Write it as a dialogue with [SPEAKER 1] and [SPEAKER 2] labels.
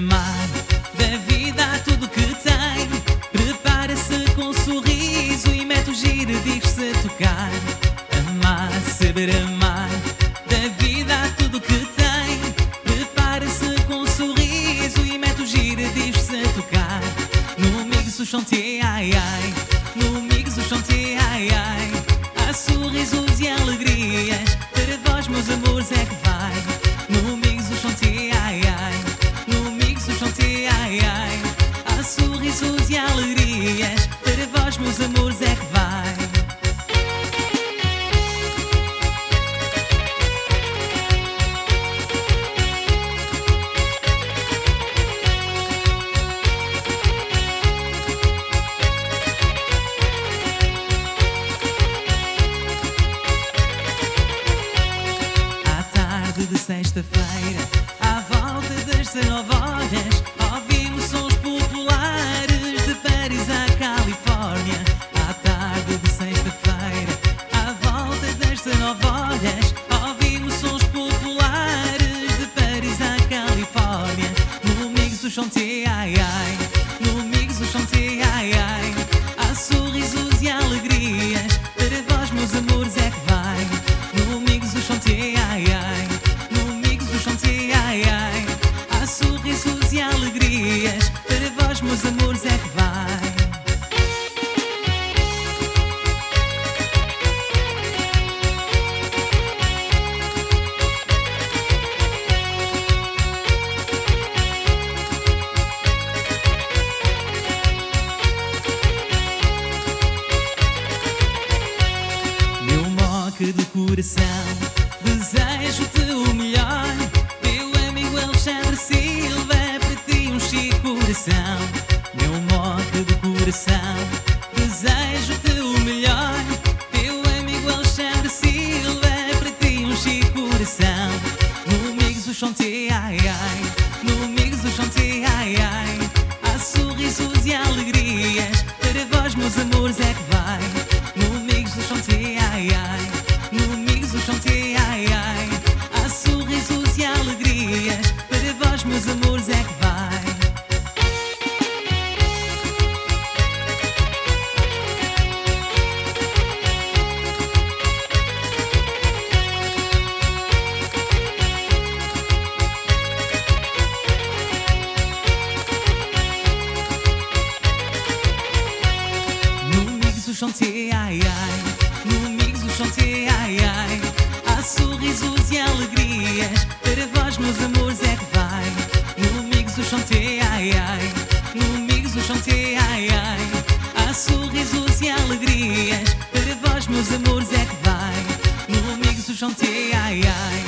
[SPEAKER 1] amar da vida a tudo que tem. Prepara-se com sorriso e mete o giro e diz-se tocar. Amar, saber amar da vida a tudo que tem. Prepara-se com sorriso e mete o giro e diz-se tocar. No amigo, sujam-te meus amores, é que vai. À tarde de sexta-feira, à volta das 19 horas, é que vai. Meu moque do coração, desejo-te o melhor. Teu amigo Alexandre Silva, para ti um chico coração. Meu moque chantier, ai ai. No Mix do chantier, ai ai. Há sorrisos e alegrias. Para vós, meus amores, é que vai. No Mix do chantier, ai ai. No Mix do chantier, ai ai. Há sorrisos e alegrias. Para vós, meus amores, é que vai. No Mix do chantier, ai ai.